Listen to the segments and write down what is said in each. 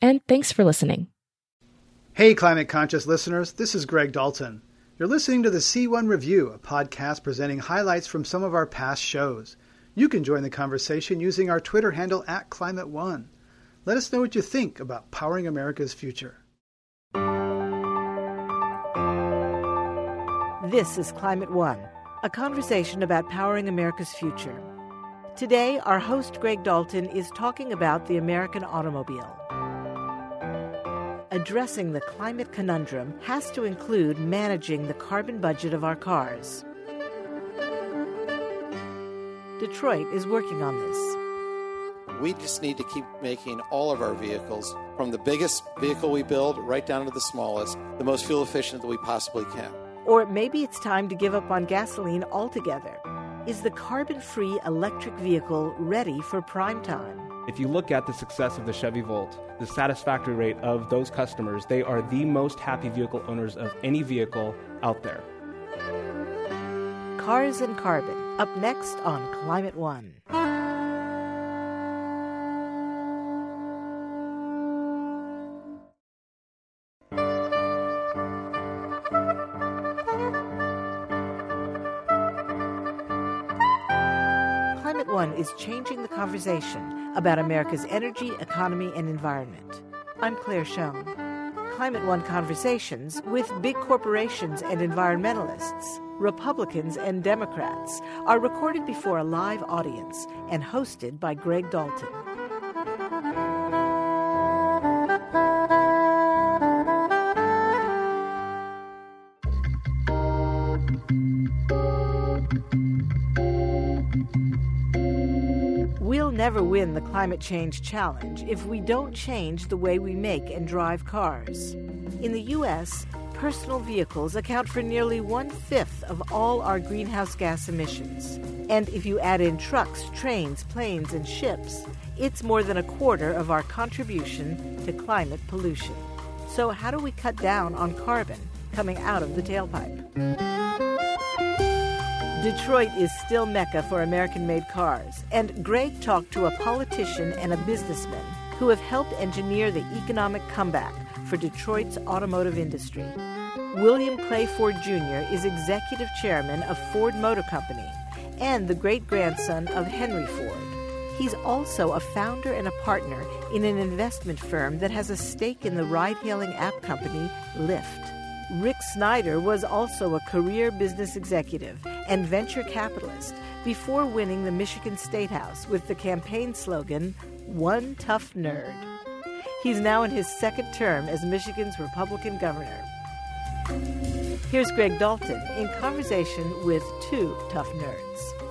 and thanks for listening. Hey, climate conscious listeners, this is Greg Dalton. You're listening to the C1 Revue, a podcast presenting highlights from some of our past shows. You can join the conversation using our Twitter handle at Climate One. Let us know what you think about powering America's future. This is Climate One, a conversation about powering America's future. Today, our host Greg Dalton is talking about the American automobile. Addressing the climate conundrum has to include managing the carbon budget of our cars. Detroit is working on this. We just need to keep making all of our vehicles, from the biggest vehicle we build right down to the smallest, the most fuel efficient that we possibly can. Or maybe it's time to give up on gasoline altogether. Is the carbon free electric vehicle ready for prime time? If you look at the success of the Chevy Volt, the satisfactory rate of those customers, they are the most happy vehicle owners of any vehicle out there. Cars and Carbon, up next on Climate One. Is changing the conversation about America's energy, economy, and environment. I'm Claire Schoen. Climate One conversations with big corporations and environmentalists, Republicans and Democrats, are recorded before a live audience and hosted by Greg Dalton. Never win the climate change challenge if we don't change the way we make and drive cars. In the U.S., personal vehicles account for nearly one fifth of all our greenhouse gas emissions. And if you add in trucks, trains, planes, and ships, it's more than a quarter of our contribution to climate pollution. So, how do we cut down on carbon coming out of the tailpipe? Detroit is still Mecca for American made cars, and Greg talked to a politician and a businessman who have helped engineer the economic comeback for Detroit's automotive industry. William Clay Ford Jr. is executive chairman of Ford Motor Company and the great grandson of Henry Ford. He's also a founder and a partner in an investment firm that has a stake in the ride hailing app company Lyft. Rick Snyder was also a career business executive and venture capitalist before winning the Michigan State House with the campaign slogan, One Tough Nerd. He's now in his second term as Michigan's Republican governor. Here's Greg Dalton in conversation with two tough nerds.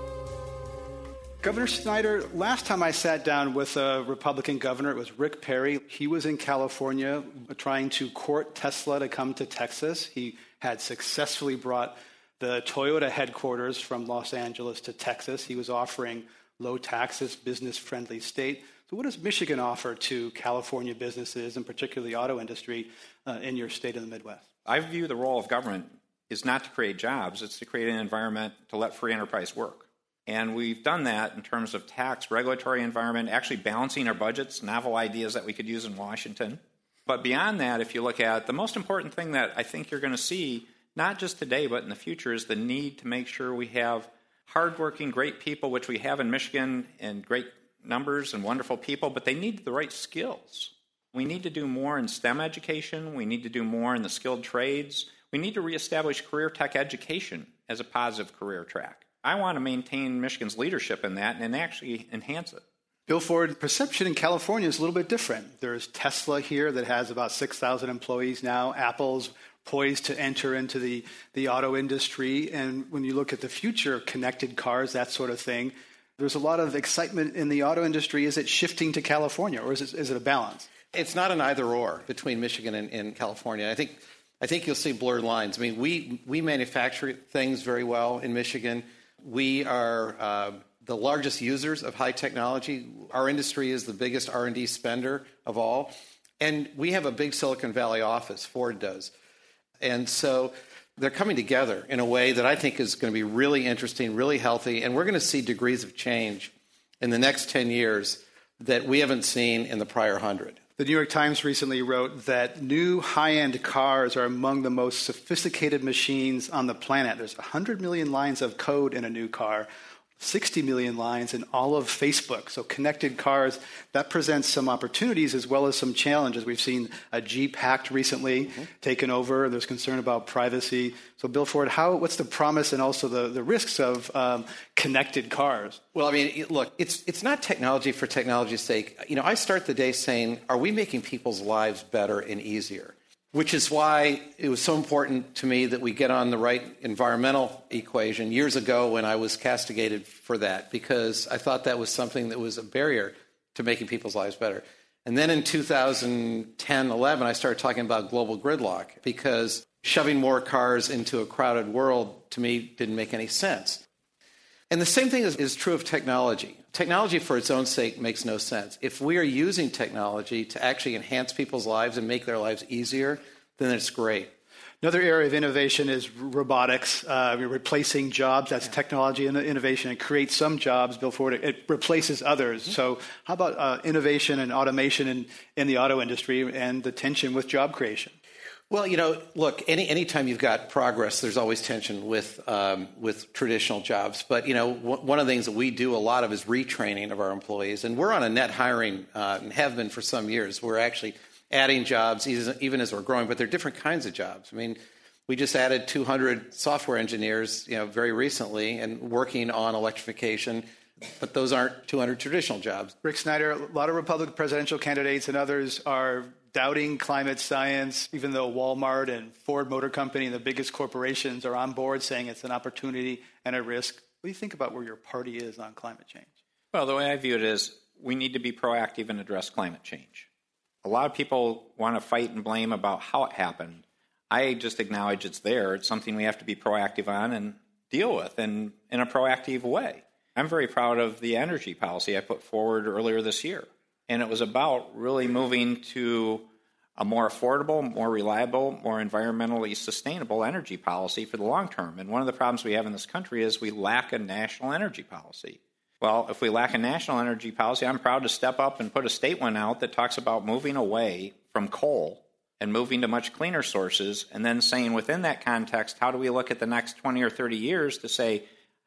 Governor Snyder, last time I sat down with a Republican governor, it was Rick Perry. He was in California trying to court Tesla to come to Texas. He had successfully brought the Toyota headquarters from Los Angeles to Texas. He was offering low taxes, business friendly state. So, what does Michigan offer to California businesses, and particularly the auto industry, uh, in your state of the Midwest? I view the role of government is not to create jobs, it's to create an environment to let free enterprise work. And we've done that in terms of tax, regulatory environment, actually balancing our budgets, novel ideas that we could use in Washington. But beyond that, if you look at the most important thing that I think you're going to see, not just today, but in the future, is the need to make sure we have hardworking, great people, which we have in Michigan in great numbers and wonderful people, but they need the right skills. We need to do more in STEM education. We need to do more in the skilled trades. We need to reestablish career tech education as a positive career track. I want to maintain Michigan's leadership in that and actually enhance it. Bill Ford, perception in California is a little bit different. There's Tesla here that has about 6,000 employees now. Apple's poised to enter into the, the auto industry. And when you look at the future, connected cars, that sort of thing, there's a lot of excitement in the auto industry. Is it shifting to California or is it, is it a balance? It's not an either or between Michigan and, and California. I think, I think you'll see blurred lines. I mean, we, we manufacture things very well in Michigan. We are uh, the largest users of high technology. Our industry is the biggest R&D spender of all. And we have a big Silicon Valley office, Ford does. And so they're coming together in a way that I think is going to be really interesting, really healthy, and we're going to see degrees of change in the next 10 years that we haven't seen in the prior 100. The New York Times recently wrote that new high end cars are among the most sophisticated machines on the planet. There's 100 million lines of code in a new car. 60 million lines in all of Facebook. So connected cars, that presents some opportunities as well as some challenges. We've seen a Jeep hacked recently, mm-hmm. taken over. There's concern about privacy. So Bill Ford, how, what's the promise and also the, the risks of um, connected cars? Well, I mean, look, it's, it's not technology for technology's sake. You know, I start the day saying, are we making people's lives better and easier? Which is why it was so important to me that we get on the right environmental equation years ago when I was castigated for that, because I thought that was something that was a barrier to making people's lives better. And then in 2010 11, I started talking about global gridlock because shoving more cars into a crowded world to me didn't make any sense. And the same thing is, is, true of technology. Technology for its own sake makes no sense. If we are using technology to actually enhance people's lives and make their lives easier, then it's great. Another area of innovation is robotics, uh, replacing jobs. That's yeah. technology and innovation. It creates some jobs, Bill Ford. It replaces others. Mm-hmm. So, how about uh, innovation and automation in, in the auto industry and the tension with job creation? Well, you know, look, any anytime you've got progress, there's always tension with um, with traditional jobs. But you know, w- one of the things that we do a lot of is retraining of our employees, and we're on a net hiring uh, and have been for some years. We're actually adding jobs even as we're growing, but they're different kinds of jobs. I mean, we just added 200 software engineers, you know, very recently, and working on electrification. But those aren't 200 traditional jobs. Rick Snyder, a lot of Republican presidential candidates and others are doubting climate science, even though Walmart and Ford Motor Company and the biggest corporations are on board saying it's an opportunity and a risk. What do you think about where your party is on climate change? Well, the way I view it is we need to be proactive and address climate change. A lot of people want to fight and blame about how it happened. I just acknowledge it's there. It's something we have to be proactive on and deal with and in a proactive way. I'm very proud of the energy policy I put forward earlier this year and it was about really moving to a more affordable, more reliable, more environmentally sustainable energy policy for the long term. And one of the problems we have in this country is we lack a national energy policy. Well, if we lack a national energy policy, I'm proud to step up and put a state one out that talks about moving away from coal and moving to much cleaner sources, and then saying within that context, how do we look at the next 20 or 30 years to say,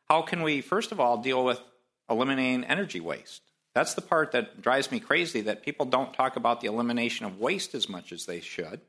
how can we, first of all, deal with eliminating energy waste? That's the part that drives me crazy that people don't talk about the elimination of waste as much as they should.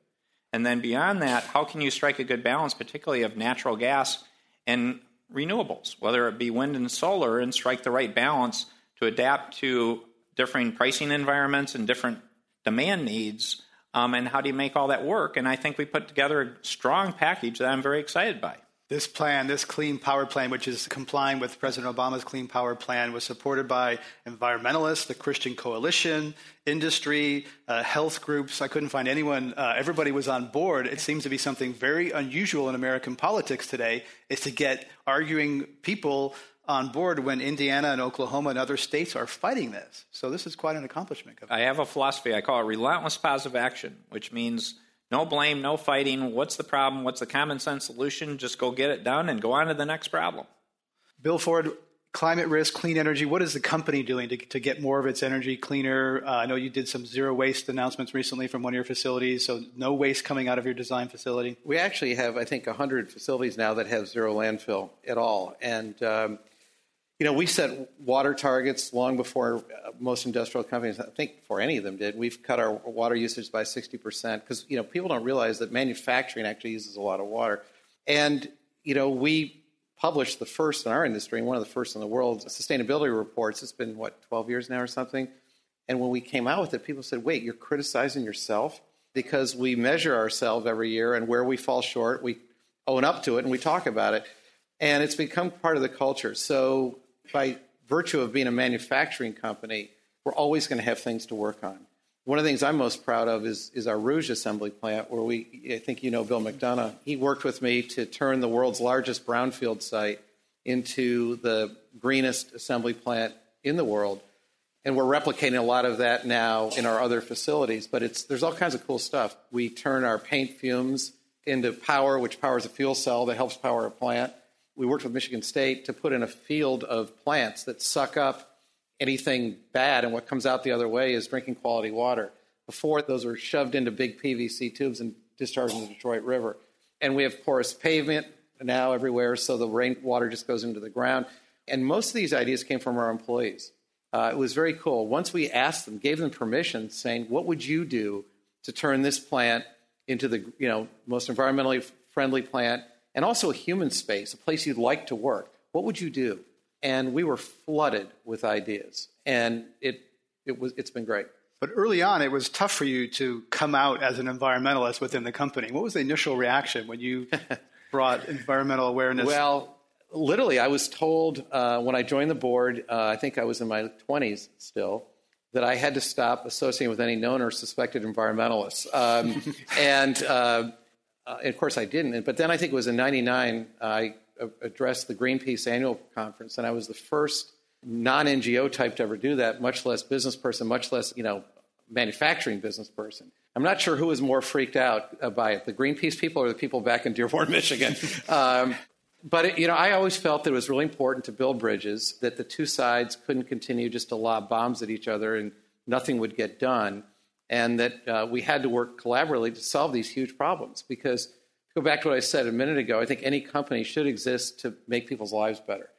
And then beyond that, how can you strike a good balance, particularly of natural gas and renewables, whether it be wind and solar, and strike the right balance to adapt to differing pricing environments and different demand needs? Um, and how do you make all that work? And I think we put together a strong package that I'm very excited by. This plan, this clean power plan, which is complying with President Obama's clean power plan, was supported by environmentalists, the Christian Coalition, industry, uh, health groups. I couldn't find anyone, uh, everybody was on board. It seems to be something very unusual in American politics today, is to get arguing people on board when Indiana and Oklahoma and other states are fighting this. So this is quite an accomplishment. I have a philosophy I call it relentless positive action, which means no blame, no fighting. What's the problem? What's the common sense solution? Just go get it done and go on to the next problem. Bill Ford, climate risk, clean energy. What is the company doing to, to get more of its energy cleaner? Uh, I know you did some zero waste announcements recently from one of your facilities, so no waste coming out of your design facility. We actually have, I think, 100 facilities now that have zero landfill at all. And um, you know, we set water targets long before uh, most industrial companies, I think before any of them did. We've cut our water usage by 60% because, you know, people don't realize that manufacturing actually uses a lot of water. And, you know, we published the first in our industry and one of the first in the world sustainability reports. It's been, what, 12 years now or something? And when we came out with it, people said, wait, you're criticizing yourself? Because we measure ourselves every year and where we fall short, we own up to it and we talk about it. And it's become part of the culture. So, by virtue of being a manufacturing company, we're always going to have things to work on. One of the things I'm most proud of is, is our Rouge assembly plant, where we, I think you know Bill McDonough. He worked with me to turn the world's largest brownfield site into the greenest assembly plant in the world. And we're replicating a lot of that now in our other facilities. But it's, there's all kinds of cool stuff. We turn our paint fumes into power, which powers a fuel cell that helps power a plant. We worked with Michigan State to put in a field of plants that suck up anything bad, and what comes out the other way is drinking quality water. Before, those were shoved into big PVC tubes and discharged in the Detroit River. And we have porous pavement now everywhere, so the rainwater just goes into the ground. And most of these ideas came from our employees. Uh, it was very cool. Once we asked them, gave them permission, saying, "What would you do to turn this plant into the you know most environmentally friendly plant and also a human space, a place you'd like to work? What would you do?" and we were flooded with ideas, and it it was it's been great. But early on, it was tough for you to come out as an environmentalist within the company. What was the initial reaction when you brought environmental awareness? Well, literally, I was told uh, when I joined the board, uh, I think I was in my 20s still, that I had to stop associating with any known or suspected environmentalists. Um, and, uh, uh, of course, I didn't. But then I think it was in 99, I addressed the Greenpeace annual conference, and I was the first non-NGO type to ever do that, much less business person, much less you know manufacturing business person. I'm not sure who was more freaked out by it, the Greenpeace people or the people back in Dearborn, Michigan. um, but it, you know, I always felt that it was really important to build bridges, that the two sides couldn't continue just to lob bombs at each other and nothing would get done, and that uh, we had to work collaboratively to solve these huge problems because go back to what I said a minute ago, I think any company should exist to make people's lives better.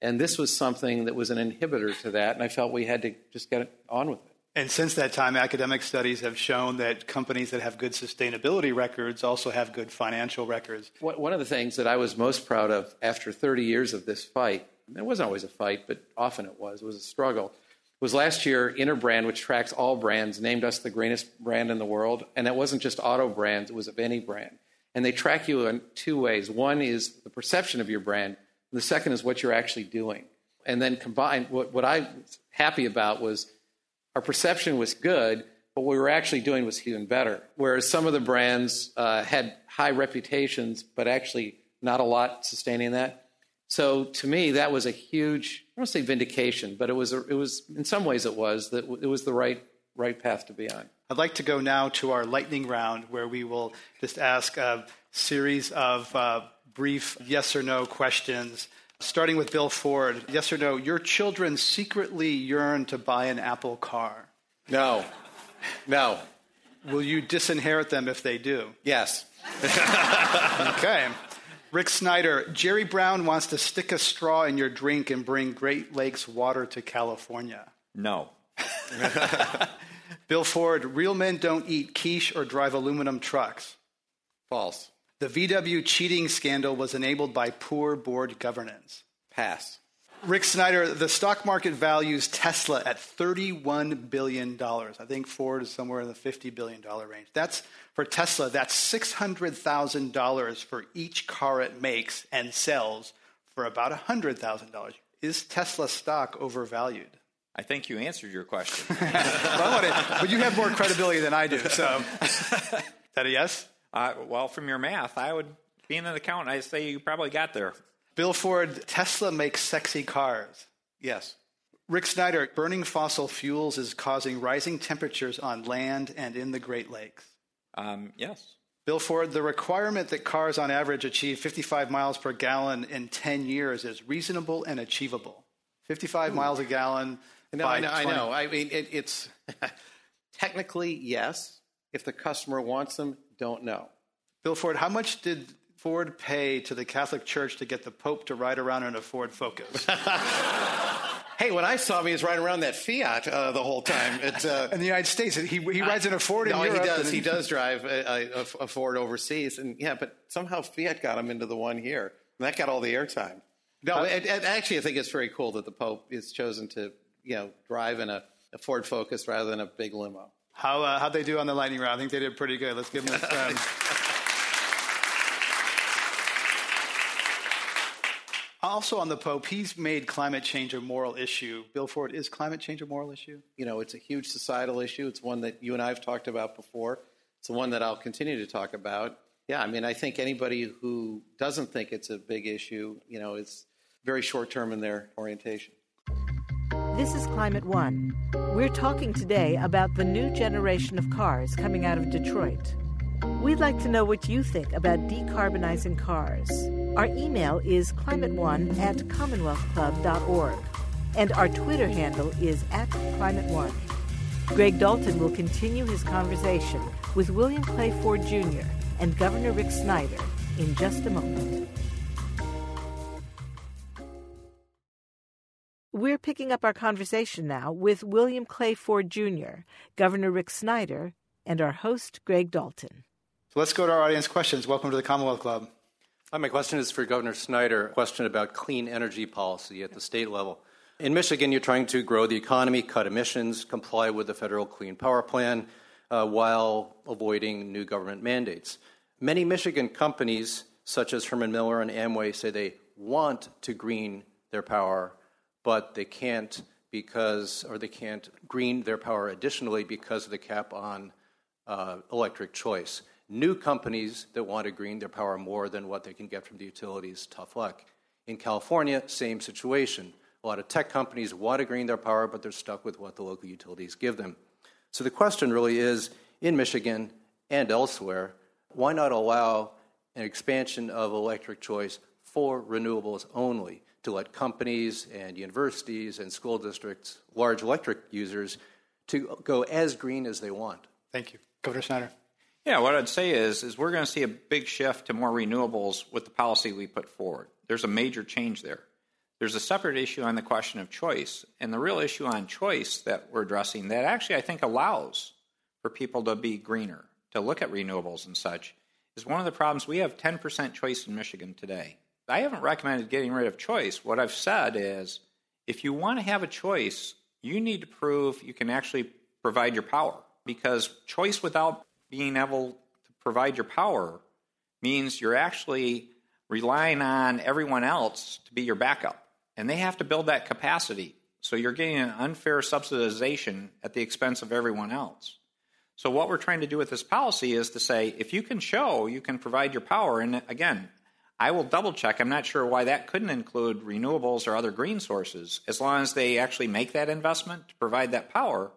And this was something that was an inhibitor to that, and I felt we had to just get on with it. And since that time, academic studies have shown that companies that have good sustainability records also have good financial records. One of the things that I was most proud of after 30 years of this fight, it wasn't always a fight, but often it was, it was a struggle, was last year Interbrand, which tracks all brands, named us the greenest brand in the world. And that wasn't just auto brands, it was of any brand. And they track you in two ways. One is the perception of your brand, and the second is what you're actually doing. And then combined, what, what I was happy about was our perception was good, but what we were actually doing was even better. Whereas some of the brands uh, had high reputations, but actually not a lot sustaining that. So to me, that was a huge, I don't want to say vindication, but it was, a, it was in some ways it was, that it was the right, right path to be on. I'd like to go now to our lightning round where we will just ask a series of uh, brief yes or no questions. Starting with Bill Ford. Yes or no, your children secretly yearn to buy an Apple car? No. No. Will you disinherit them if they do? Yes. okay. Rick Snyder, Jerry Brown wants to stick a straw in your drink and bring Great Lakes water to California. No. Bill Ford, real men don't eat quiche or drive aluminum trucks. False. The VW cheating scandal was enabled by poor board governance. Pass. Rick Snyder, the stock market values Tesla at $31 billion. I think Ford is somewhere in the $50 billion range. That's for Tesla, that's $600,000 for each car it makes and sells for about $100,000. Is Tesla stock overvalued? I think you answered your question. well, but you have more credibility than I do. So, is that a yes? Uh, well, from your math, I would, being an accountant, I say you probably got there. Bill Ford, Tesla makes sexy cars. Yes. Rick Snyder, burning fossil fuels is causing rising temperatures on land and in the Great Lakes. Um, yes. Bill Ford, the requirement that cars on average achieve 55 miles per gallon in 10 years is reasonable and achievable. 55 Ooh. miles a gallon no, I know, I know. I mean, it, it's technically yes. If the customer wants them, don't know. Bill Ford, how much did Ford pay to the Catholic Church to get the Pope to ride around in a Ford Focus? hey, when I saw him, he was riding around that Fiat uh, the whole time. Uh, in the United States, he, he rides in a Ford in no, Europe. he does. He does drive a, a, a, Ford overseas, and yeah, but somehow Fiat got him into the one here, and that got all the airtime. No, and, and actually, I think it's very cool that the Pope is chosen to, you know, drive in a, a Ford Focus rather than a big limo. How uh, how'd they do on the lightning round? I think they did pretty good. Let's give them a um, Also on the Pope, he's made climate change a moral issue. Bill Ford, is climate change a moral issue? You know, it's a huge societal issue. It's one that you and I have talked about before. It's the one that I'll continue to talk about. Yeah, I mean, I think anybody who doesn't think it's a big issue, you know, is very short term in their orientation. This is Climate One. We're talking today about the new generation of cars coming out of Detroit. We'd like to know what you think about decarbonizing cars. Our email is climateone at commonwealthclub.org, and our Twitter handle is at climateone. Greg Dalton will continue his conversation with William Clay Ford Jr. and Governor Rick Snyder in just a moment. We're picking up our conversation now with William Clay Ford Jr., Governor Rick Snyder, and our host, Greg Dalton. So let's go to our audience questions. Welcome to the Commonwealth Club. Hi, my question is for Governor Snyder. Question about clean energy policy at the state level. In Michigan, you're trying to grow the economy, cut emissions, comply with the federal Clean Power Plan uh, while avoiding new government mandates. Many Michigan companies, such as Herman Miller and Amway, say they want to green their power, but they can't because, or they can't green their power additionally because of the cap on uh, electric choice. New companies that want to green their power more than what they can get from the utilities, tough luck. In California, same situation. A lot of tech companies want to green their power, but they're stuck with what the local utilities give them. So the question really is in Michigan and elsewhere, why not allow an expansion of electric choice for renewables only to let companies and universities and school districts, large electric users, to go as green as they want? Thank you. Governor Snyder. Yeah, what I'd say is, is we're going to see a big shift to more renewables with the policy we put forward. There's a major change there. There's a separate issue on the question of choice, and the real issue on choice that we're addressing that actually I think allows for people to be greener, to look at renewables and such, is one of the problems. We have 10% choice in Michigan today. I haven't recommended getting rid of choice. What I've said is, if you want to have a choice, you need to prove you can actually provide your power because choice without being able to provide your power means you're actually relying on everyone else to be your backup. And they have to build that capacity. So you're getting an unfair subsidization at the expense of everyone else. So what we're trying to do with this policy is to say if you can show you can provide your power, and again, I will double check. I'm not sure why that couldn't include renewables or other green sources. As long as they actually make that investment to provide that power,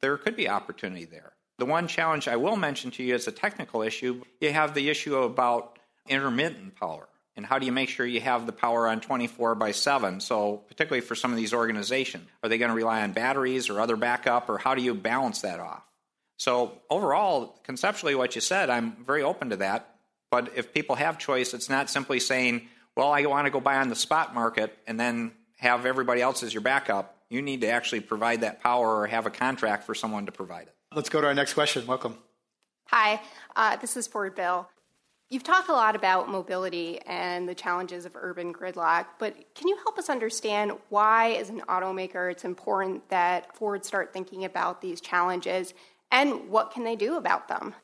there could be opportunity there. The one challenge I will mention to you is a technical issue, you have the issue about intermittent power. And how do you make sure you have the power on 24 by 7? So, particularly for some of these organizations, are they going to rely on batteries or other backup, or how do you balance that off? So, overall, conceptually, what you said, I'm very open to that. But if people have choice, it's not simply saying, well, I want to go buy on the spot market and then have everybody else as your backup. You need to actually provide that power or have a contract for someone to provide it. Let's go to our next question. Welcome. Hi, uh, this is Ford Bill. You've talked a lot about mobility and the challenges of urban gridlock, but can you help us understand why, as an automaker, it's important that Ford start thinking about these challenges and what can they do about them?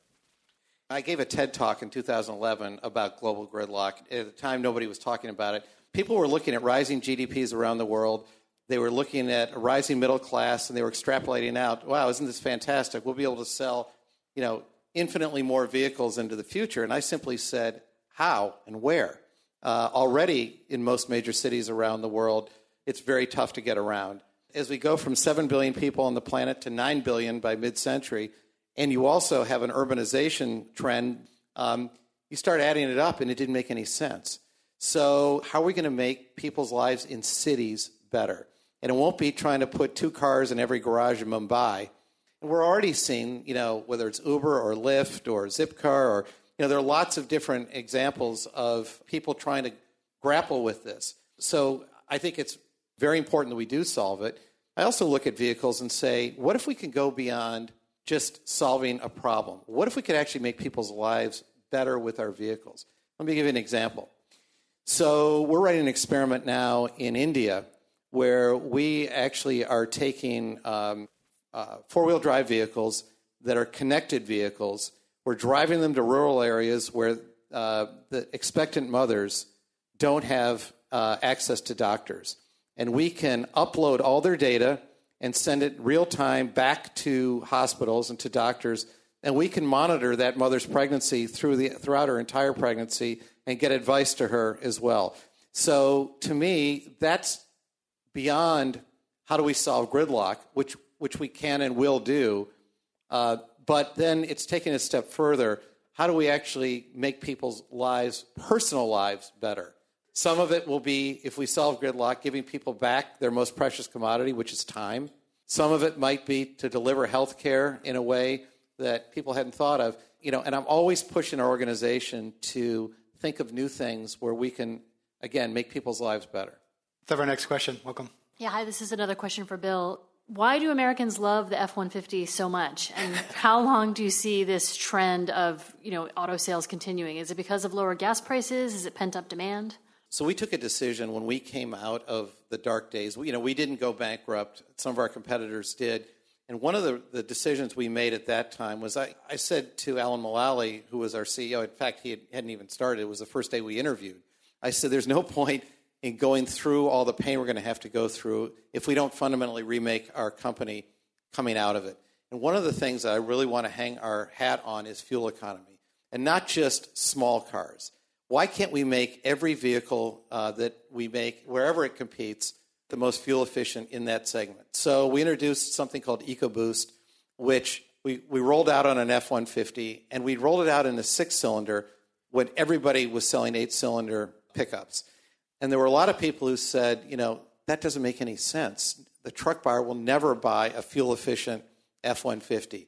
I gave a TED talk in 2011 about global gridlock. At the time, nobody was talking about it. People were looking at rising GDPs around the world, they were looking at a rising middle class and they were extrapolating out, wow, isn't this fantastic? We'll be able to sell, you know, infinitely more vehicles into the future. And I simply said, how and where? Uh, already in most major cities around the world, it's very tough to get around. As we go from 7 billion people on the planet to 9 billion by mid century, and you also have an urbanization trend, um, you start adding it up and it didn't make any sense. So, how are we going to make people's lives in cities better? And it won't be trying to put two cars in every garage in Mumbai. And we're already seeing, you know, whether it's Uber or Lyft or Zipcar or, you know, there are lots of different examples of people trying to grapple with this. So I think it's very important that we do solve it. I also look at vehicles and say, what if we can go beyond just solving a problem? What if we could actually make people's lives better with our vehicles? Let me give you an example. So we're running an experiment now in India where we actually are taking um, uh, four wheel drive vehicles that are connected vehicles. We're driving them to rural areas where uh, the expectant mothers don't have uh, access to doctors. And we can upload all their data and send it real time back to hospitals and to doctors. And we can monitor that mother's pregnancy through the, throughout her entire pregnancy and get advice to her as well. So to me, that's beyond how do we solve gridlock, which, which we can and will do. Uh, but then it's taking a step further. How do we actually make people's lives, personal lives, better? Some of it will be, if we solve gridlock, giving people back their most precious commodity, which is time. Some of it might be to deliver health care in a way that people hadn't thought of. You know, and I'm always pushing our organization to think of new things where we can, again, make people's lives better. Let's have our next question. Welcome. Yeah, hi, this is another question for Bill. Why do Americans love the F 150 so much? And how long do you see this trend of you know, auto sales continuing? Is it because of lower gas prices? Is it pent up demand? So we took a decision when we came out of the dark days. You know, we didn't go bankrupt. Some of our competitors did. And one of the, the decisions we made at that time was I, I said to Alan Mulally, who was our CEO, in fact, he had, hadn't even started, it was the first day we interviewed. I said, There's no point in going through all the pain we're going to have to go through if we don't fundamentally remake our company coming out of it. And one of the things that I really want to hang our hat on is fuel economy, and not just small cars why can't we make every vehicle uh, that we make, wherever it competes, the most fuel efficient in that segment? So we introduced something called EcoBoost, which we, we rolled out on an F 150, and we rolled it out in a six cylinder when everybody was selling eight cylinder pickups. And there were a lot of people who said, you know, that doesn't make any sense. The truck buyer will never buy a fuel efficient F 150.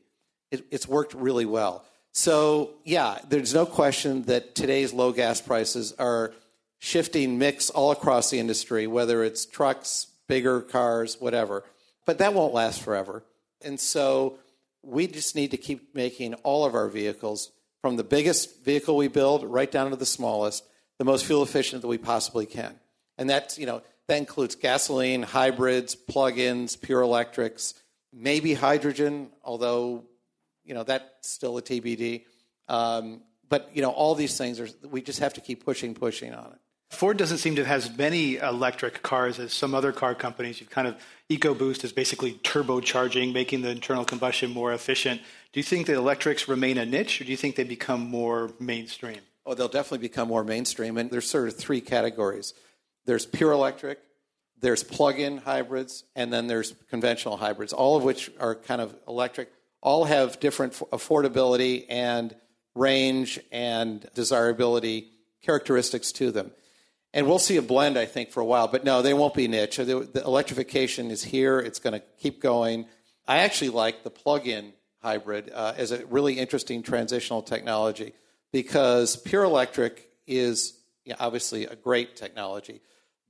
It, it's worked really well. So, yeah, there's no question that today's low gas prices are shifting mix all across the industry, whether it's trucks, bigger cars, whatever. But that won't last forever. And so we just need to keep making all of our vehicles, from the biggest vehicle we build right down to the smallest, the most fuel efficient that we possibly can. And that, you know, that includes gasoline, hybrids, plug-ins, pure electrics, maybe hydrogen, although you know, that's still a TBD. Um, but you know, all these things are. We just have to keep pushing, pushing on it. Ford doesn't seem to have as many electric cars as some other car companies. You've kind of EcoBoost is basically turbocharging, making the internal combustion more efficient. Do you think that electrics remain a niche, or do you think they become more mainstream? Oh, they'll definitely become more mainstream. And there's sort of three categories. There's pure electric, there's plug-in hybrids, and then there's conventional hybrids. All of which are kind of electric all have different affordability and range and desirability characteristics to them. And we'll see a blend, I think, for a while. But no, they won't be niche. The, electrification is here. It's going to keep going. I actually like the plug-in hybrid uh, as a really interesting transitional technology because pure electric is you know, obviously a great technology,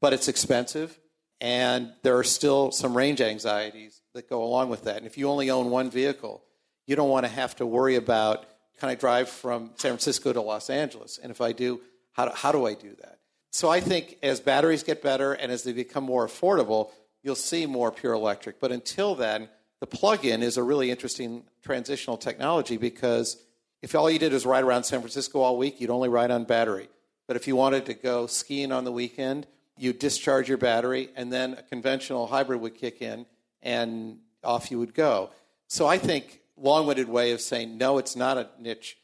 but it's expensive, and there are still some range anxieties that go along with that. And if you only own one vehicle, you don't want to have to worry about can I drive from San Francisco to Los Angeles? And if I do, how do, how do I do that? So I think as batteries get better and as they become more affordable, you'll see more pure electric. But until then, the plug-in is a really interesting transitional technology because if all you did was ride around San Francisco all week, you'd only ride on battery. But if you wanted to go skiing on the weekend, you discharge your battery, and then a conventional hybrid would kick in, and off you would go. So I think long-winded way of saying no, it's not a niche.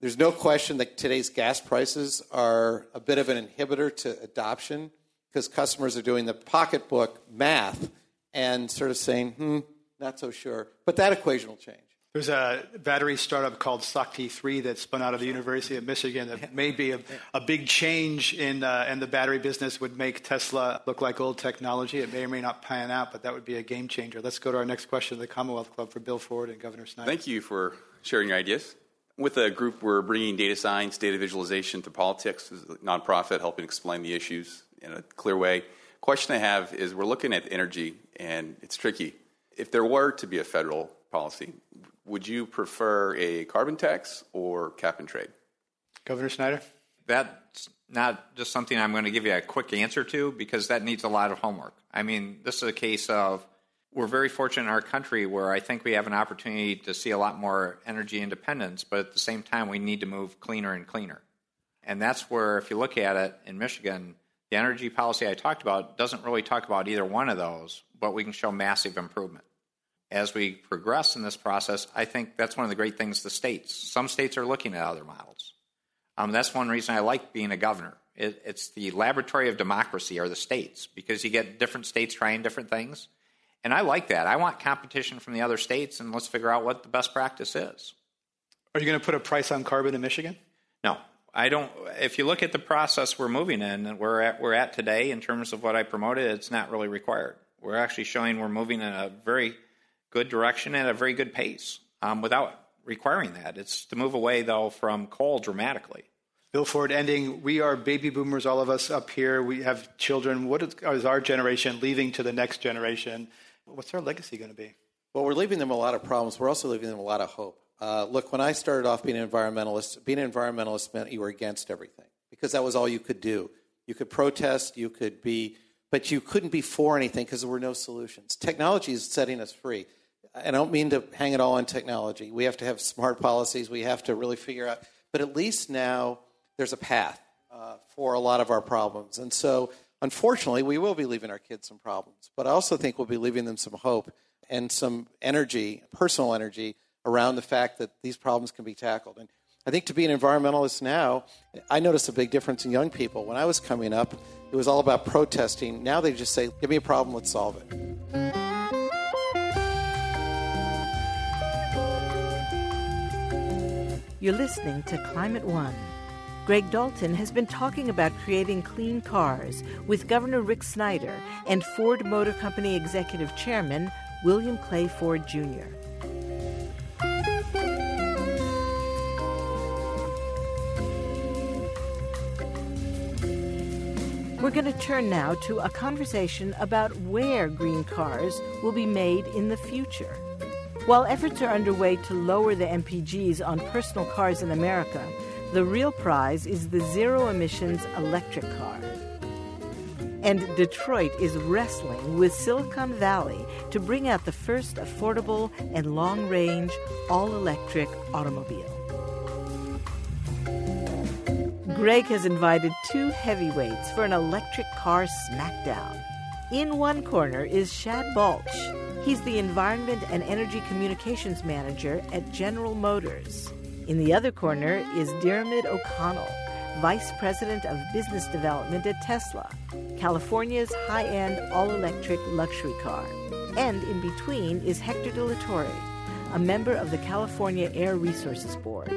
There's no question that today's gas prices are a bit of an inhibitor to adoption because customers are doing the pocketbook math and sort of saying, hmm, not so sure. But that equation will change. There's a battery startup called Sakti 3 that spun out of the University of Michigan that may be a, a big change in, uh, in the battery business, would make Tesla look like old technology. It may or may not pan out, but that would be a game changer. Let's go to our next question of the Commonwealth Club for Bill Ford and Governor Snyder. Thank you for sharing your ideas. With a group, we're bringing data science, data visualization to politics as a nonprofit, helping explain the issues in a clear way. Question I have is we're looking at energy, and it's tricky. If there were to be a federal policy, would you prefer a carbon tax or cap and trade? Governor Snyder? that's not just something I'm going to give you a quick answer to because that needs a lot of homework. I mean, this is a case of we're very fortunate in our country where I think we have an opportunity to see a lot more energy independence, but at the same time, we need to move cleaner and cleaner. And that's where, if you look at it in Michigan, the energy policy I talked about doesn't really talk about either one of those, but we can show massive improvement. As we progress in this process, I think that's one of the great things the states. Some states are looking at other models. Um, that's one reason I like being a governor. It, it's the laboratory of democracy, are the states, because you get different states trying different things. And I like that. I want competition from the other states, and let's figure out what the best practice is. Are you going to put a price on carbon in Michigan? No, I don't. If you look at the process we're moving in, and we're at, we're at today in terms of what I promoted, it's not really required. We're actually showing we're moving in a very good direction at a very good pace um, without requiring that. It's to move away, though, from coal dramatically. Bill Ford, ending. We are baby boomers, all of us up here. We have children. What is our generation leaving to the next generation? What's our legacy going to be? Well, we're leaving them a lot of problems. We're also leaving them a lot of hope. Uh, look, when I started off being an environmentalist, being an environmentalist meant you were against everything because that was all you could do. You could protest, you could be, but you couldn't be for anything because there were no solutions. Technology is setting us free. I don't mean to hang it all on technology. We have to have smart policies. We have to really figure out, but at least now there's a path uh, for a lot of our problems. And so, unfortunately, we will be leaving our kids some problems, but I also think we'll be leaving them some hope and some energy, personal energy around the fact that these problems can be tackled. And I think to be an environmentalist now, I notice a big difference in young people. When I was coming up, it was all about protesting. Now they just say, give me a problem, let's solve it. You're listening to Climate One. Greg Dalton has been talking about creating clean cars with Governor Rick Snyder and Ford Motor Company Executive Chairman William Clay Ford Jr. We're going to turn now to a conversation about where green cars will be made in the future. While efforts are underway to lower the MPGs on personal cars in America, the real prize is the zero emissions electric car. And Detroit is wrestling with Silicon Valley to bring out the first affordable and long range all electric automobile. Greg has invited two heavyweights for an electric car smackdown. In one corner is Shad Balch. He's the Environment and Energy Communications Manager at General Motors. In the other corner is Diarmuid O'Connell, Vice President of Business Development at Tesla, California's high end all electric luxury car. And in between is Hector de la Torre, a member of the California Air Resources Board.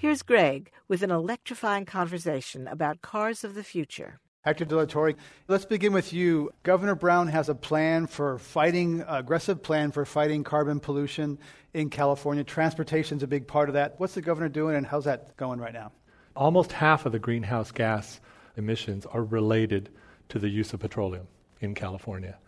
Here's Greg with an electrifying conversation about cars of the future. Hector de la Torre, let's begin with you. Governor Brown has a plan for fighting, aggressive plan for fighting carbon pollution in California. Transportation's a big part of that. What's the governor doing and how's that going right now? Almost half of the greenhouse gas emissions are related to the use of petroleum in California.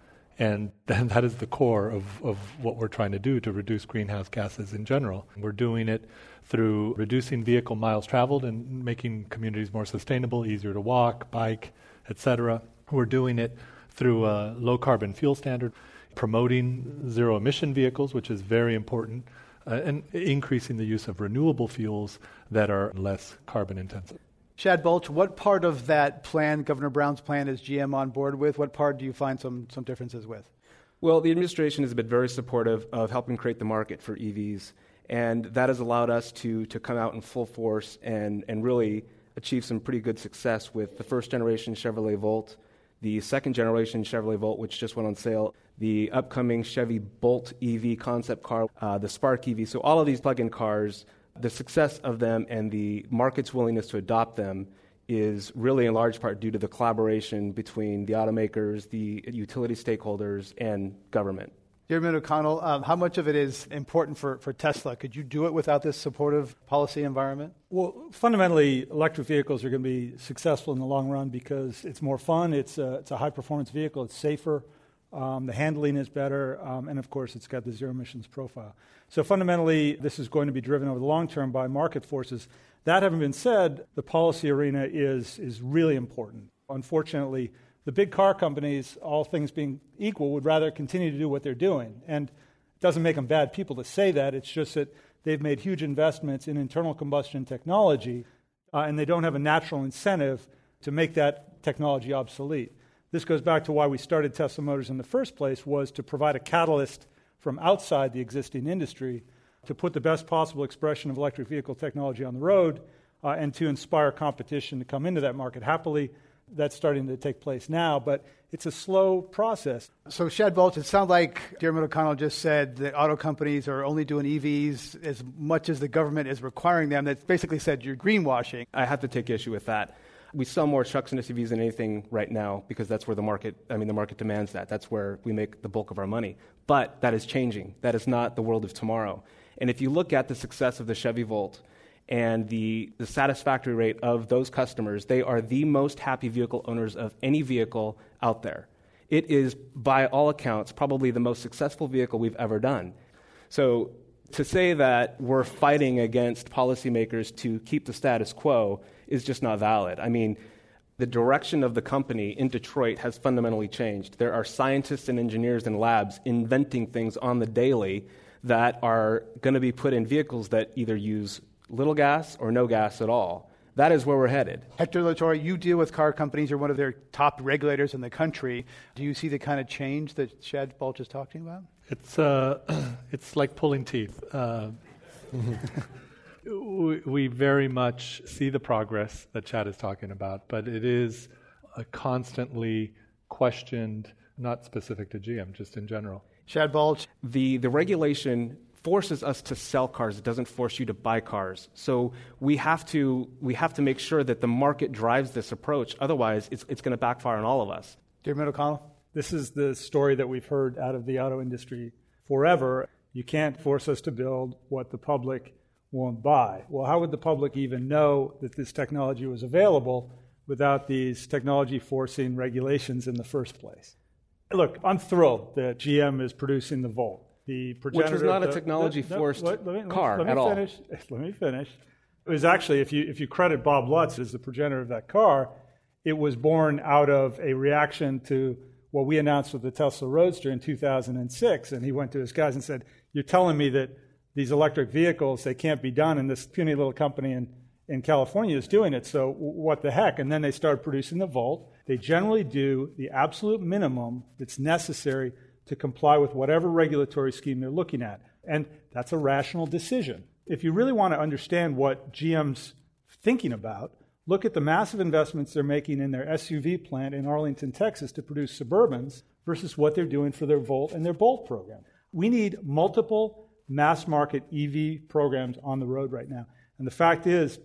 And that is the core of, of what we're trying to do to reduce greenhouse gases in general. We're doing it through reducing vehicle miles traveled and making communities more sustainable, easier to walk, bike, etc. We're doing it through a low carbon fuel standard, promoting zero emission vehicles, which is very important, uh, and increasing the use of renewable fuels that are less carbon intensive. Shad Balch, what part of that plan, Governor Brown's plan, is GM on board with? What part do you find some, some differences with? Well, the administration has been very supportive of helping create the market for EVs, and that has allowed us to, to come out in full force and, and really achieve some pretty good success with the first generation Chevrolet Volt, the second generation Chevrolet Volt, which just went on sale, the upcoming Chevy Bolt EV concept car, uh, the Spark EV. So, all of these plug in cars the success of them and the market's willingness to adopt them is really in large part due to the collaboration between the automakers, the utility stakeholders, and government. Chairman O'Connell, um, how much of it is important for, for Tesla? Could you do it without this supportive policy environment? Well, fundamentally, electric vehicles are going to be successful in the long run because it's more fun, it's a, it's a high performance vehicle, it's safer, um, the handling is better, um, and of course, it's got the zero emissions profile. So fundamentally, this is going to be driven over the long term by market forces, That having been said, the policy arena is, is really important. Unfortunately, the big car companies, all things being equal, would rather continue to do what they're doing. And it doesn't make them bad people to say that. It's just that they've made huge investments in internal combustion technology, uh, and they don't have a natural incentive to make that technology obsolete. This goes back to why we started Tesla Motors in the first place was to provide a catalyst from outside the existing industry to put the best possible expression of electric vehicle technology on the road uh, and to inspire competition to come into that market happily that's starting to take place now, but it's a slow process. So, Shad Balch, it sounds like Diarmuid O'Connell just said that auto companies are only doing EVs as much as the government is requiring them. That's basically said you're greenwashing. I have to take issue with that. We sell more trucks and SUVs than anything right now because that's where the market, I mean, the market demands that. That's where we make the bulk of our money. But that is changing. That is not the world of tomorrow. And if you look at the success of the Chevy Volt, and the, the satisfactory rate of those customers, they are the most happy vehicle owners of any vehicle out there. It is, by all accounts, probably the most successful vehicle we've ever done. So, to say that we're fighting against policymakers to keep the status quo is just not valid. I mean, the direction of the company in Detroit has fundamentally changed. There are scientists and engineers in labs inventing things on the daily that are going to be put in vehicles that either use little gas or no gas at all. That is where we're headed. Hector LaTorre, you deal with car companies. You're one of their top regulators in the country. Do you see the kind of change that Shad Balch is talking about? It's, uh, it's like pulling teeth. Uh, we, we very much see the progress that Chad is talking about, but it is a constantly questioned, not specific to GM, just in general. Shad Balch. The, the regulation forces us to sell cars. It doesn't force you to buy cars. So we have to, we have to make sure that the market drives this approach. Otherwise, it's, it's going to backfire on all of us. Diarmuid O'Connell? This is the story that we've heard out of the auto industry forever. You can't force us to build what the public won't buy. Well, how would the public even know that this technology was available without these technology forcing regulations in the first place? Look, I'm thrilled that GM is producing the Volt the progenitor. Which was not a technology forced car let at all. Let me finish. It was actually, if you, if you credit Bob Lutz as the progenitor of that car, it was born out of a reaction to what we announced with the Tesla Roadster in 2006. And he went to his guys and said, You're telling me that these electric vehicles, they can't be done, and this puny little company in, in California is doing it, so what the heck? And then they started producing the Volt. They generally do the absolute minimum that's necessary to comply with whatever regulatory scheme they're looking at. And that's a rational decision. If you really want to understand what GM's thinking about, look at the massive investments they're making in their SUV plant in Arlington, Texas to produce Suburbans versus what they're doing for their Volt and their Bolt program. We need multiple mass market EV programs on the road right now. And the fact is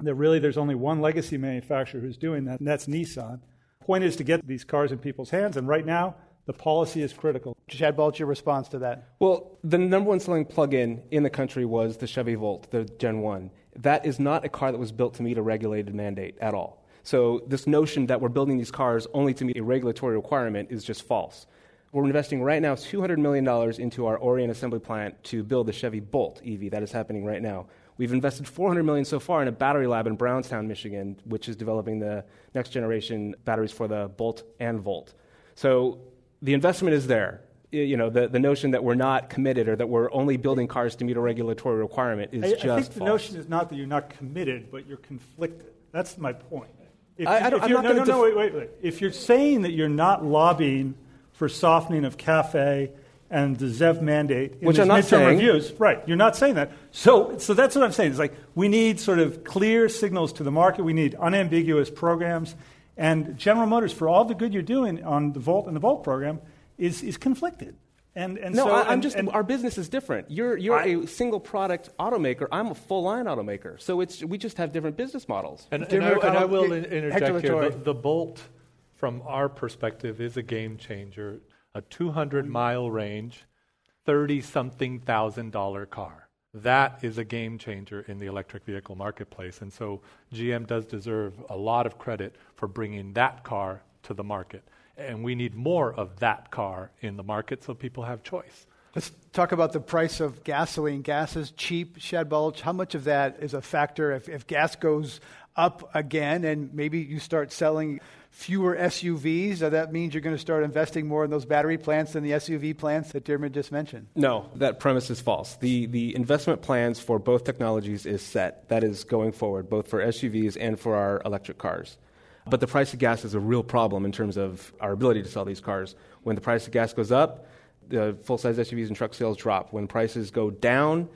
that really there's only one legacy manufacturer who's doing that, and that's Nissan. Point is to get these cars in people's hands, and right now the policy is critical. Shad Balch, your response to that? Well, the number one selling plug-in in the country was the Chevy Volt, the Gen 1. That is not a car that was built to meet a regulated mandate at all. So this notion that we're building these cars only to meet a regulatory requirement is just false. We're investing right now $200 million into our Orion assembly plant to build the Chevy Bolt EV. That is happening right now. We've invested 400 million so far in a battery lab in Brownstown, Michigan, which is developing the next generation batteries for the Bolt and Volt. So the investment is there. You know, the, the notion that we're not committed or that we're only building cars to meet a regulatory requirement is I, just I think false. the notion is not that you're not committed, but you're conflicted. That's my point. If, I, I don't, if you're, no, no, no, wait, wait, wait. If you're saying that you're not lobbying for softening of CAFE and the ZEV mandate in Which these I'm not midterm saying. reviews, right? You're not saying that. So, so that's what I'm saying. It's like we need sort of clear signals to the market. We need unambiguous programs. And General Motors, for all the good you're doing on the Volt and the Volt program, is, is conflicted. And, and no, so, I, am and, just. and our business is different. You're you're I, a single product automaker. I'm a full line automaker. So it's we just have different business models. And, and, I, and I, will interject here. The, the, Bolt, from our perspective, is a game changer. A 200 mile range, 30 something thousand dollar car. That is a game changer in the electric vehicle marketplace. And so GM does deserve a lot of credit for bringing that car to the market. And we need more of that car in the market so people have choice. Let's talk about the price of gasoline. Gas is cheap, Shad Balch. How much of that is a factor if, if gas goes up again and maybe you start selling fewer SUVs? So that means you're going to start investing more in those battery plants than the SUV plants that Diarmuid just mentioned. No, that premise is false. The, the investment plans for both technologies is set. That is going forward, both for SUVs and for our electric cars. But the price of gas is a real problem in terms of our ability to sell these cars. When the price of gas goes up, the full size SUVs and truck sales drop. When prices go down,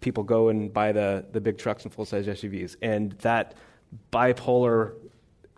people go and buy the, the big trucks and full size SUVs. And that bipolar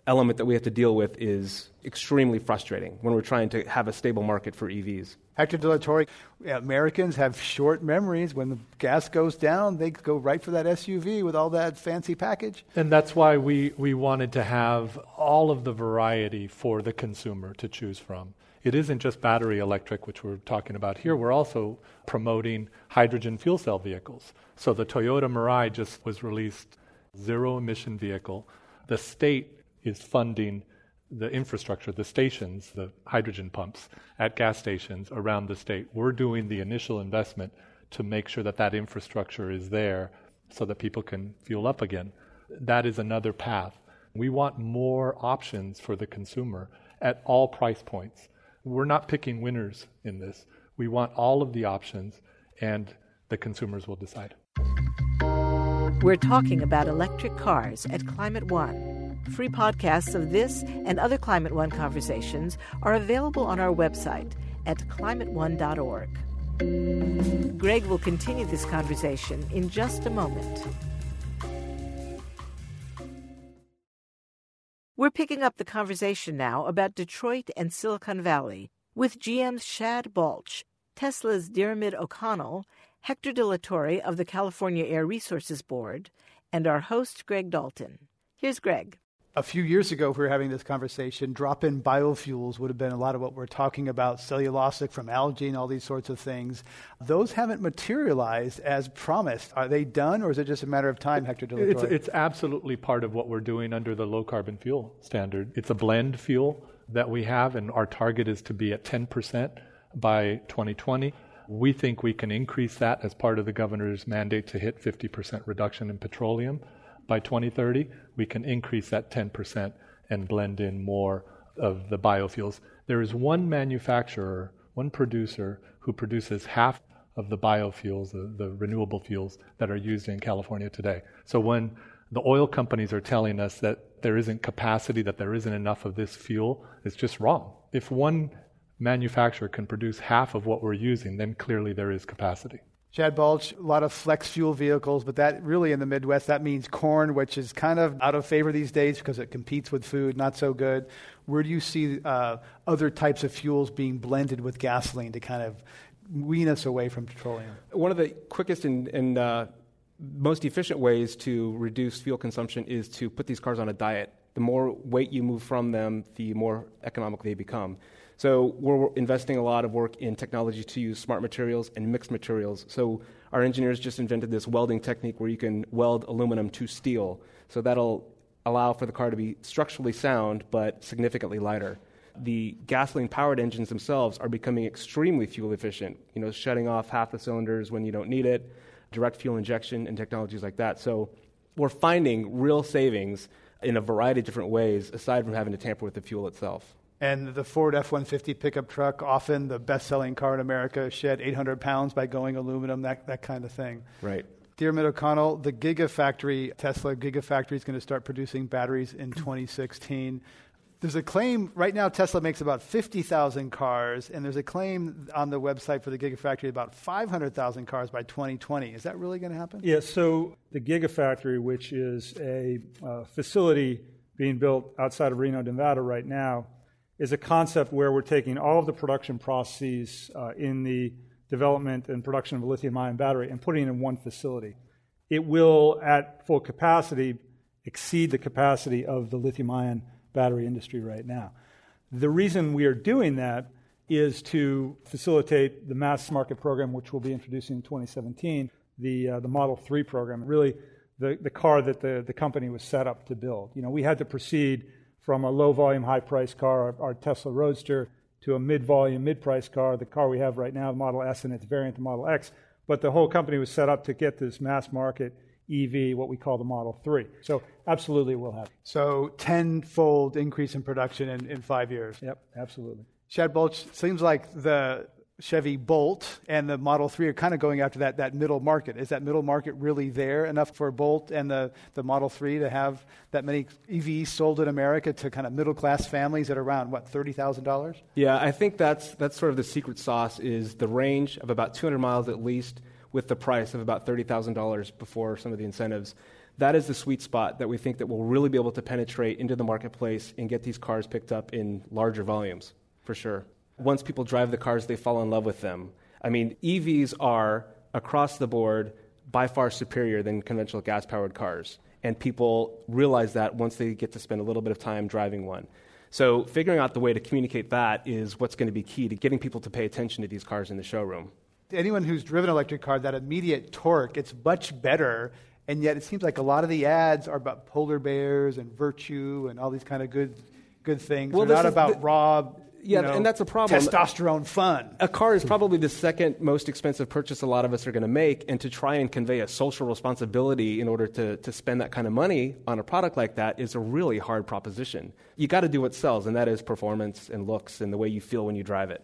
element that we have to deal with is extremely frustrating when we're trying to have a stable market for EVs. Hector De La Torre, Americans have short memories. When the gas goes down, they go right for that SUV with all that fancy package. And that's why we, we wanted to have all of the variety for the consumer to choose from. It isn't just battery electric, which we're talking about here. We're also promoting hydrogen fuel cell vehicles. So the Toyota Mirai just was released zero emission vehicle. The state is funding the infrastructure, the stations, the hydrogen pumps at gas stations around the state. We're doing the initial investment to make sure that that infrastructure is there so that people can fuel up again. That is another path. We want more options for the consumer at all price points. We're not picking winners in this. We want all of the options, and the consumers will decide. We're talking about electric cars at Climate One. Free podcasts of this and other Climate One conversations are available on our website at climateone.org. Greg will continue this conversation in just a moment. We're picking up the conversation now about Detroit and Silicon Valley with GM's Shad Balch, Tesla's Diarmuid O'Connell, Hector De La Torre of the California Air Resources Board, and our host, Greg Dalton. Here's Greg a few years ago, if we were having this conversation, drop in biofuels would have been a lot of what we're talking about cellulosic from algae and all these sorts of things. Those haven't materialized as promised. Are they done, or is it just a matter of time, Hector De it's, it's absolutely part of what we're doing under the low carbon fuel standard. It's a blend fuel that we have, and our target is to be at 10% by 2020. We think we can increase that as part of the governor's mandate to hit 50% reduction in petroleum by 2030, we can increase that 10% and blend in more of the biofuels. There is one manufacturer, one producer, who produces half of the biofuels, the, the, renewable fuels that are used in California today. So when the oil companies are telling us that there isn't capacity, that there isn't enough of this fuel, it's just wrong. If one manufacturer can produce half of what we're using, then clearly there is capacity. Shad Balch, a lot of flex fuel vehicles, but that really in the Midwest, that means corn, which is kind of out of favor these days because it competes with food, not so good. Where do you see uh, other types of fuels being blended with gasoline to kind of wean us away from petroleum? One of the quickest and, and uh, most efficient ways to reduce fuel consumption is to put these cars on a diet. The more weight you move from them, the more economic they become. So we're investing a lot of work in technology to use smart materials and mixed materials. So our engineers just invented this welding technique where you can weld aluminum to steel. So that'll allow for the car to be structurally sound but significantly lighter. The gasoline powered engines themselves are becoming extremely fuel efficient, you know, shutting off half the cylinders when you don't need it, direct fuel injection and technologies like that. So we're finding real savings in a variety of different ways aside from having to tamper with the fuel itself. And the Ford F 150 pickup truck, often the best selling car in America, shed 800 pounds by going aluminum, that, that kind of thing. Right. Diarmuid O'Connell, the Gigafactory, Tesla Gigafactory is going to start producing batteries in 2016. There's a claim right now Tesla makes about 50,000 cars, and there's a claim on the website for the Gigafactory about 500,000 cars by 2020. Is that really going to happen? Yeah, so the Gigafactory, which is a uh, facility being built outside of Reno, Nevada right now, is a concept where we're taking all of the production processes uh, in the development and production of a lithium ion battery and putting it in one facility. It will, at full capacity, exceed the capacity of the lithium ion battery industry right now. The reason we are doing that is to facilitate the mass market program, which we'll be introducing in 2017, the, uh, the Model 3 program, really the, the car that the, the company was set up to build. You know, we had to proceed from a low volume, high price car, our, Tesla Roadster, to a mid volume, mid price car, the car we have right now, the Model S and its variant, the Model X. But the whole company was set up to get this mass market EV, what we call the Model 3. So, absolutely, it will happen. So, tenfold increase in production in, in five years. Yep, absolutely. Shad Balch, seems like the Chevy Bolt and the Model 3 are kind of going after that, that middle market. Is that middle market really there enough for Bolt and the, the Model 3 to have that many EVs sold in America to kind of middle class families at around, what, $30,000? Yeah, I think that's, that's sort of the secret sauce is the range of about 200 miles at least with the price of about $30,000 before some of the incentives. That is the sweet spot that we think that will really be able to penetrate into the marketplace and get these cars picked up in larger volumes, for sure once people drive the cars, they fall in love with them. I mean, EVs are across the board by far superior than conventional gas powered cars. And people realize that once they get to spend a little bit of time driving one. So, figuring out the way to communicate that is what's going to be key to getting people to pay attention to these cars in the showroom. Anyone who's driven an electric car, that immediate torque, it's much better. And yet, it seems like a lot of the ads are about polar bears and virtue and all these kind of good, good things. Well, They're not about the, raw yeah, you know, and that's a problem. Testosterone fun. A car is probably the second most expensive purchase a lot of us are going to make, and to try and convey a social responsibility in order to, to spend that kind of money on a product like that is a really hard proposition. You got to do what sells, and that is performance and looks and the way you feel when you drive it.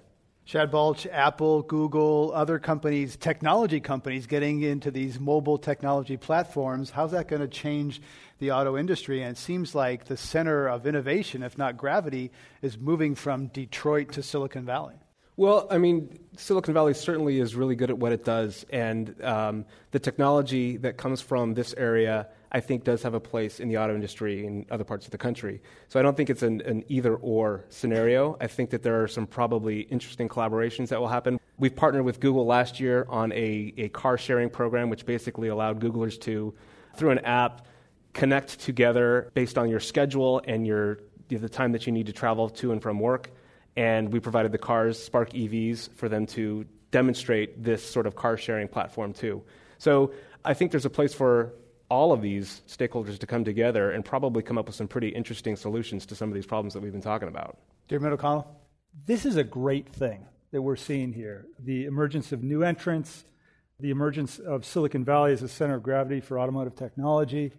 Shad Balch, Apple, Google, other companies, technology companies getting into these mobile technology platforms. How's that going to change the auto industry? And it seems like the center of innovation, if not gravity, is moving from Detroit to Silicon Valley. Well, I mean, Silicon Valley certainly is really good at what it does, and um, the technology that comes from this area I think does have a place in the auto industry in other parts of the country. So I don't think it's an, an either or scenario. I think that there are some probably interesting collaborations that will happen. We've partnered with Google last year on a, a car sharing program, which basically allowed Googlers to, through an app, connect together based on your schedule and your, the time that you need to travel to and from work. And we provided the cars, Spark EVs, for them to demonstrate this sort of car sharing platform too. So I think there's a place for all of these stakeholders to come together and probably come up with some pretty interesting solutions to some of these problems that we've been talking about. Diarmuid O'Connell? This is a great thing that we're seeing here. The emergence of new entrants, the emergence of Silicon Valley as a center of gravity for automotive technology.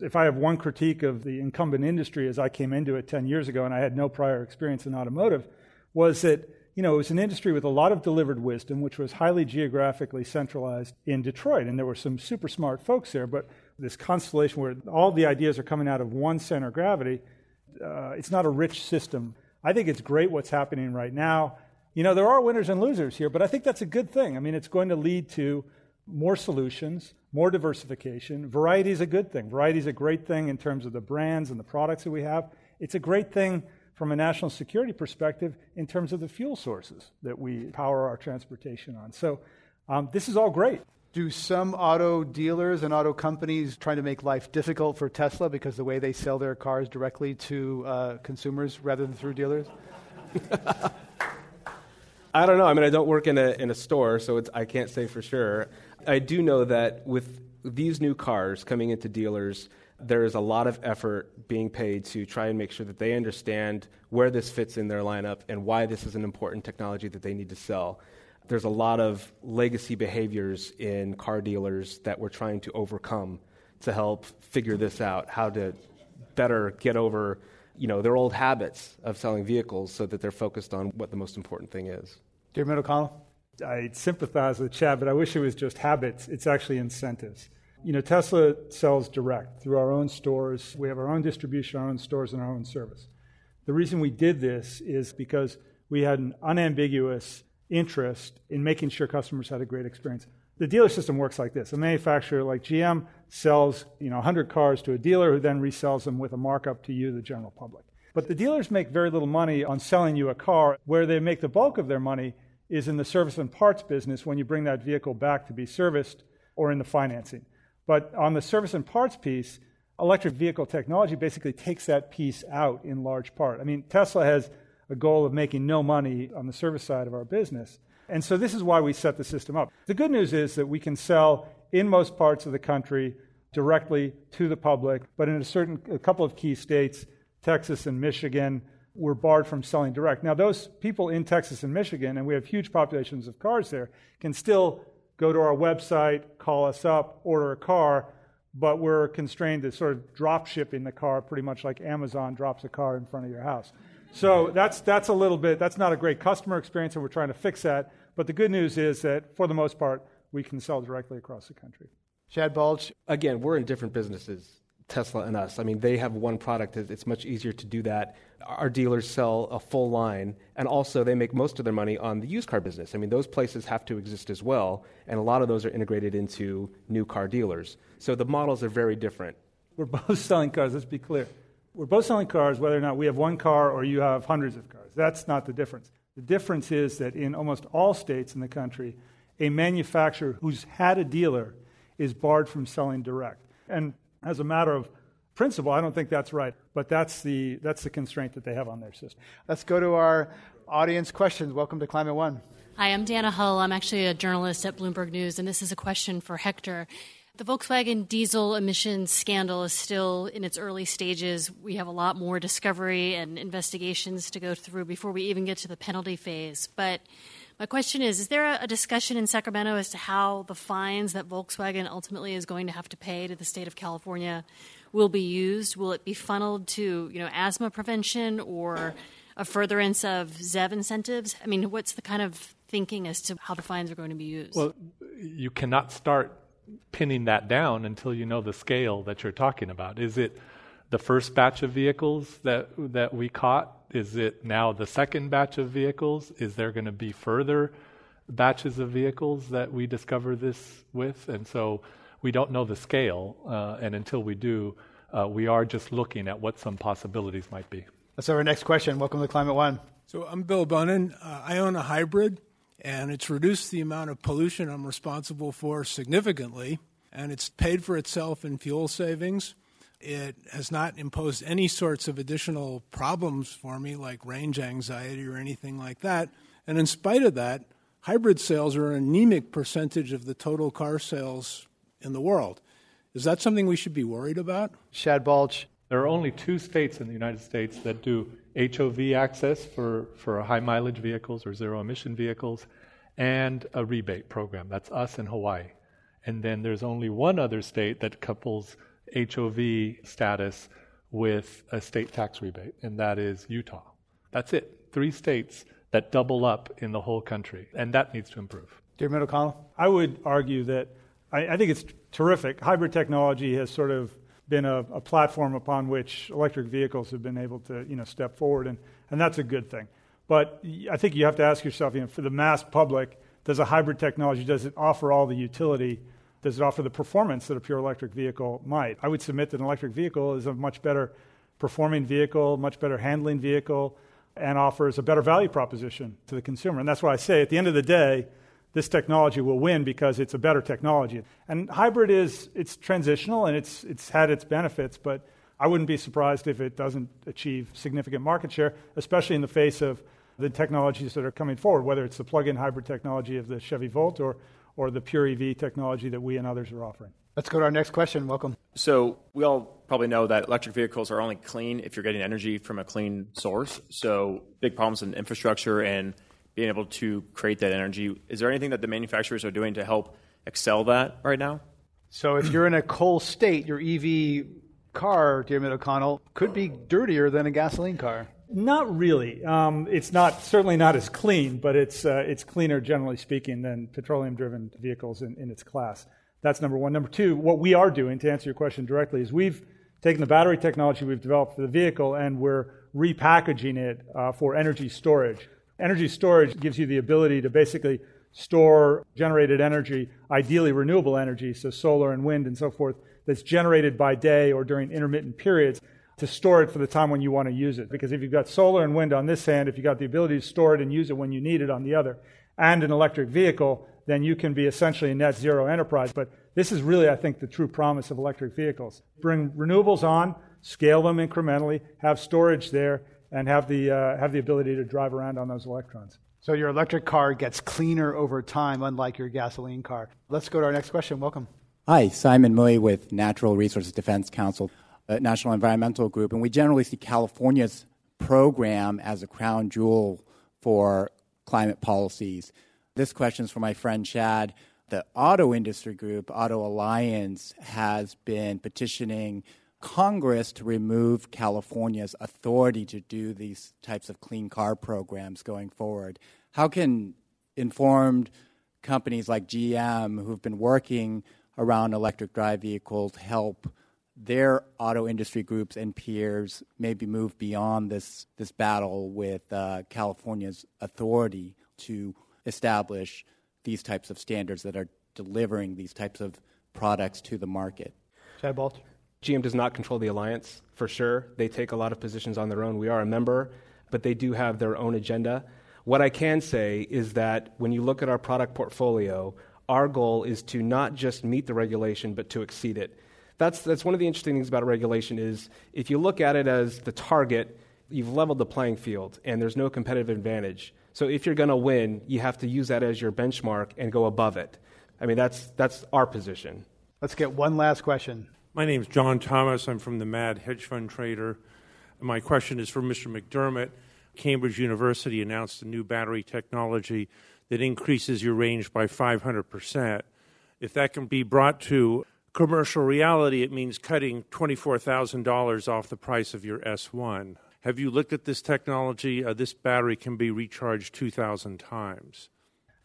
If I have one critique of the incumbent industry as I came into it 10 years ago and I had no prior experience in automotive, was that you know, it was an industry with a lot of delivered wisdom, which was highly geographically centralized in Detroit. And there were some super smart folks there, but this constellation where all the ideas are coming out of one center of gravity, uh, it's not a rich system. I think it's great what's happening right now. You know, there are winners and losers here, but I think that's a good thing. I mean, it's going to lead to more solutions, more diversification. Variety is a good thing. Variety is a great thing in terms of the brands and the products that we have. It's a great thing from a national security perspective in terms of the fuel sources that we power our transportation on. So, um, this is all great. Do some auto dealers and auto companies try to make life difficult for Tesla because the way they sell their cars directly to uh, consumers rather than through dealers? I don't know. I mean, I don't work in a, in a store, so I can't say for sure. I do know that with these new cars coming into dealers, there is a lot of effort being paid to try and make sure that they understand where this fits in their lineup and why this is an important technology that they need to sell there's a lot of legacy behaviors in car dealers that we're trying to overcome to help figure this out, how to better get over you know, their old habits of selling vehicles so that they're focused on what the most important thing is. Diarmuid O'Connell? I sympathize with Chad, but I wish it was just habits. It's actually incentives. You know, Tesla sells direct through our own stores. We have our own distribution, our own stores, and our own service. The reason we did this is because we had an unambiguous interest in making sure customers had a great experience. The dealer system works like this. A manufacturer like GM sells, you know, 100 cars to a dealer who then resells them with a markup to you, the general public. But the dealers make very little money on selling you a car. Where they make the bulk of their money is in the service and parts business when you bring that vehicle back to be serviced or in the financing. But on the service and parts piece, electric vehicle technology basically takes that piece out in large part. I mean, Tesla has a goal of making no money on the service side of our business. And so this is why we set the system up. The good news is that we can sell in most parts of the country directly to the public, but in a certain a couple of key states, Texas and Michigan, we're barred from selling direct. Now, those people in Texas and Michigan, and we have huge populations of cars there, can still go to our website, call us up, order a car, but we're constrained to sort of drop shipping the car pretty much like Amazon drops a car in front of your house. So that's, that's a little bit, that's not a great customer experience, and we're trying to fix that. But the good news is that for the most part, we can sell directly across the country. Shad Balch. Again, we're in different businesses. Tesla and us. I mean, they have one product. It's much easier to do that. Our dealers sell a full line, and also they make most of their money on the used car business. I mean, those places have to exist as well, and a lot of those are integrated into new car dealers. So the models are very different. We're both selling cars, let's be clear. We're both selling cars whether or not we have one car or you have hundreds of cars. That's not the difference. The difference is that in almost all states in the country, a manufacturer who's had a dealer is barred from selling direct. And as a matter of principle, I don't think that's right, but that's the, that's the constraint that they have on their system. Let's go to our audience questions. Welcome to Climate One. Hi, I'm Dana Hull. I'm actually a journalist at Bloomberg News, and this is a question for Hector. The Volkswagen diesel emissions scandal is still in its early stages. We have a lot more discovery and investigations to go through before we even get to the penalty phase. But my question is Is there a discussion in Sacramento as to how the fines that Volkswagen ultimately is going to have to pay to the state of California will be used? Will it be funneled to you know, asthma prevention or a furtherance of ZEV incentives? I mean, what's the kind of thinking as to how the fines are going to be used? Well, you cannot start pinning that down until you know the scale that you're talking about. Is it the first batch of vehicles that that we caught? Is it now the second batch of vehicles? Is there going to be further batches of vehicles that we discover this with? And so we don't know the scale, uh, and until we do, uh, we are just looking at what some possibilities might be. Let's our next question. Welcome to Climate One. So I'm Bill Bunnan. Uh, I own a hybrid, and it's reduced the amount of pollution I'm responsible for significantly, and it's paid for itself in fuel savings. It has not imposed any sorts of additional problems for me, like range anxiety or anything like that. And in spite of that, hybrid sales are an anemic percentage of the total car sales in the world. Is that something we should be worried about? Shad Balch. There are only two states in the United States that do HOV access for, for high mileage vehicles or zero emission vehicles and a rebate program. That's us in Hawaii. And then there's only one other state that couples HOV status with a state tax rebate, and that is Utah. That's it. Three states that double up in the whole country, and that needs to improve. Dear Diarmuid O'Connell? I would argue that I, I, think it's terrific. Hybrid technology has sort of been a, a, platform upon which electric vehicles have been able to you know, step forward, and, and that's a good thing. But I think you have to ask yourself, you know, for the mass public, does a hybrid technology, does it offer all the utility does it offer the performance that a pure electric vehicle might? I would submit that an electric vehicle is a much better performing vehicle, much better handling vehicle, and offers a better value proposition to the consumer. And that's why I say at the end of the day, this technology will win because it's a better technology. And hybrid is it's transitional and it's it's had its benefits, but I wouldn't be surprised if it doesn't achieve significant market share, especially in the face of the technologies that are coming forward, whether it's the plug-in hybrid technology of the Chevy Volt or or the pure EV technology that we and others are offering. Let's go to our next question. Welcome. So, we all probably know that electric vehicles are only clean if you're getting energy from a clean source. So, big problems in infrastructure and being able to create that energy. Is there anything that the manufacturers are doing to help excel that right now? So, if you're in a coal state, your EV car, dear Diarmuid O'Connell, could be dirtier than a gasoline car. Not really. Um, it's not certainly not as clean, but it's uh, it's cleaner generally speaking than petroleum-driven vehicles in, in its class. That's number one. Number two, what we are doing to answer your question directly is we've taken the battery technology we've developed for the vehicle and we're repackaging it uh, for energy storage. Energy storage gives you the ability to basically store generated energy, ideally renewable energy, so solar and wind and so forth, that's generated by day or during intermittent periods to store it for the time when you want to use it. Because if you've got solar and wind on this hand, if you've got the ability to store it and use it when you need it on the other, and an electric vehicle, then you can be essentially a net zero enterprise. But this is really, I think, the true promise of electric vehicles. Bring renewables on, scale them incrementally, have storage there, and have the, uh, have the ability to drive around on those electrons. So your electric car gets cleaner over time, unlike your gasoline car. Let's go to our next question. Welcome. Hi, Simon Mui with Natural Resources Defense Council. National Environmental Group, and we generally see California's program as a crown jewel for climate policies. This question is for my friend Chad. The auto industry group, Auto Alliance, has been petitioning Congress to remove California's authority to do these types of clean car programs going forward. How can informed companies like GM, who've been working around electric drive vehicles, help their auto industry groups and peers maybe move beyond this, this battle with uh, California's authority to establish these types of standards that are delivering these types of products to the market. Shad Balch. GM does not control the alliance, for sure. They take a lot of positions on their own. We are a member, but they do have their own agenda. What I can say is that when you look at our product portfolio, our goal is to not just meet the regulation, but to exceed it. That's, that's one of the interesting things about regulation is if you look at it as the target, you've leveled the playing field, and there's no competitive advantage. So if you're going to win, you have to use that as your benchmark and go above it. I mean, that's, that's our position. Let's get one last question. My name is John Thomas. I'm from the MAD Hedge Fund Trader. My question is for Mr. McDermott. Cambridge University announced a new battery technology that increases your range by 500%. If that can be brought to commercial reality, it means cutting $24,000 off the price of your S1. Have you looked at this technology? Uh, this battery can be recharged 2,000 times.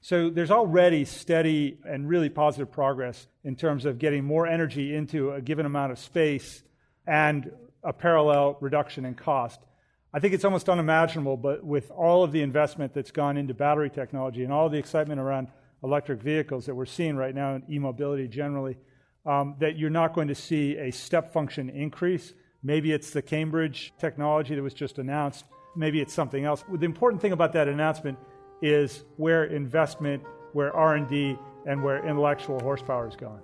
So there's already steady and really positive progress in terms of getting more energy into a given amount of space and a parallel reduction in cost. I think it's almost unimaginable, but with all of the investment that's gone into battery technology and all the excitement around electric vehicles that we're seeing right now in e-mobility generally, um, that you're not going to see a step function increase. Maybe it's the Cambridge technology that was just announced. Maybe it's something else. The important thing about that announcement is where investment, where R&D, and where intellectual horsepower is going.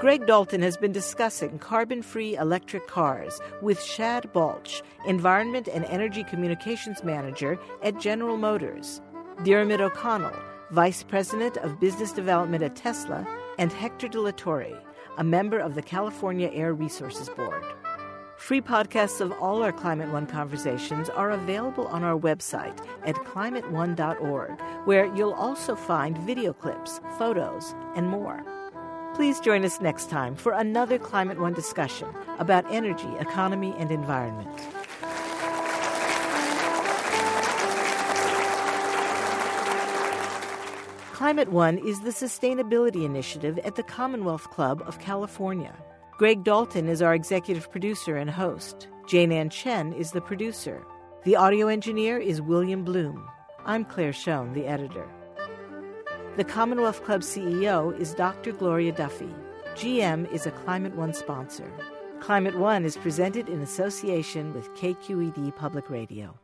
Greg Dalton has been discussing carbon free electric cars with Shad Balch, Environment and Energy Communications Manager at General Motors, Diarmuid O'Connell, Vice President of Business Development at Tesla, and Hector de la Torre, a member of the California Air Resources Board. Free podcasts of all our Climate One conversations are available on our website at climateone.org, where you'll also find video clips, photos, and more. Please join us next time for another Climate One discussion about energy, economy, and environment. Climate One is the sustainability initiative at the Commonwealth Club of California. Greg Dalton is our executive producer and host. Jane Ann Chen is the producer. The audio engineer is William Bloom. I'm Claire Schoen, the editor. The Commonwealth Club CEO is Dr. Gloria Duffy. GM is a Climate One sponsor. Climate One is presented in association with KQED Public Radio.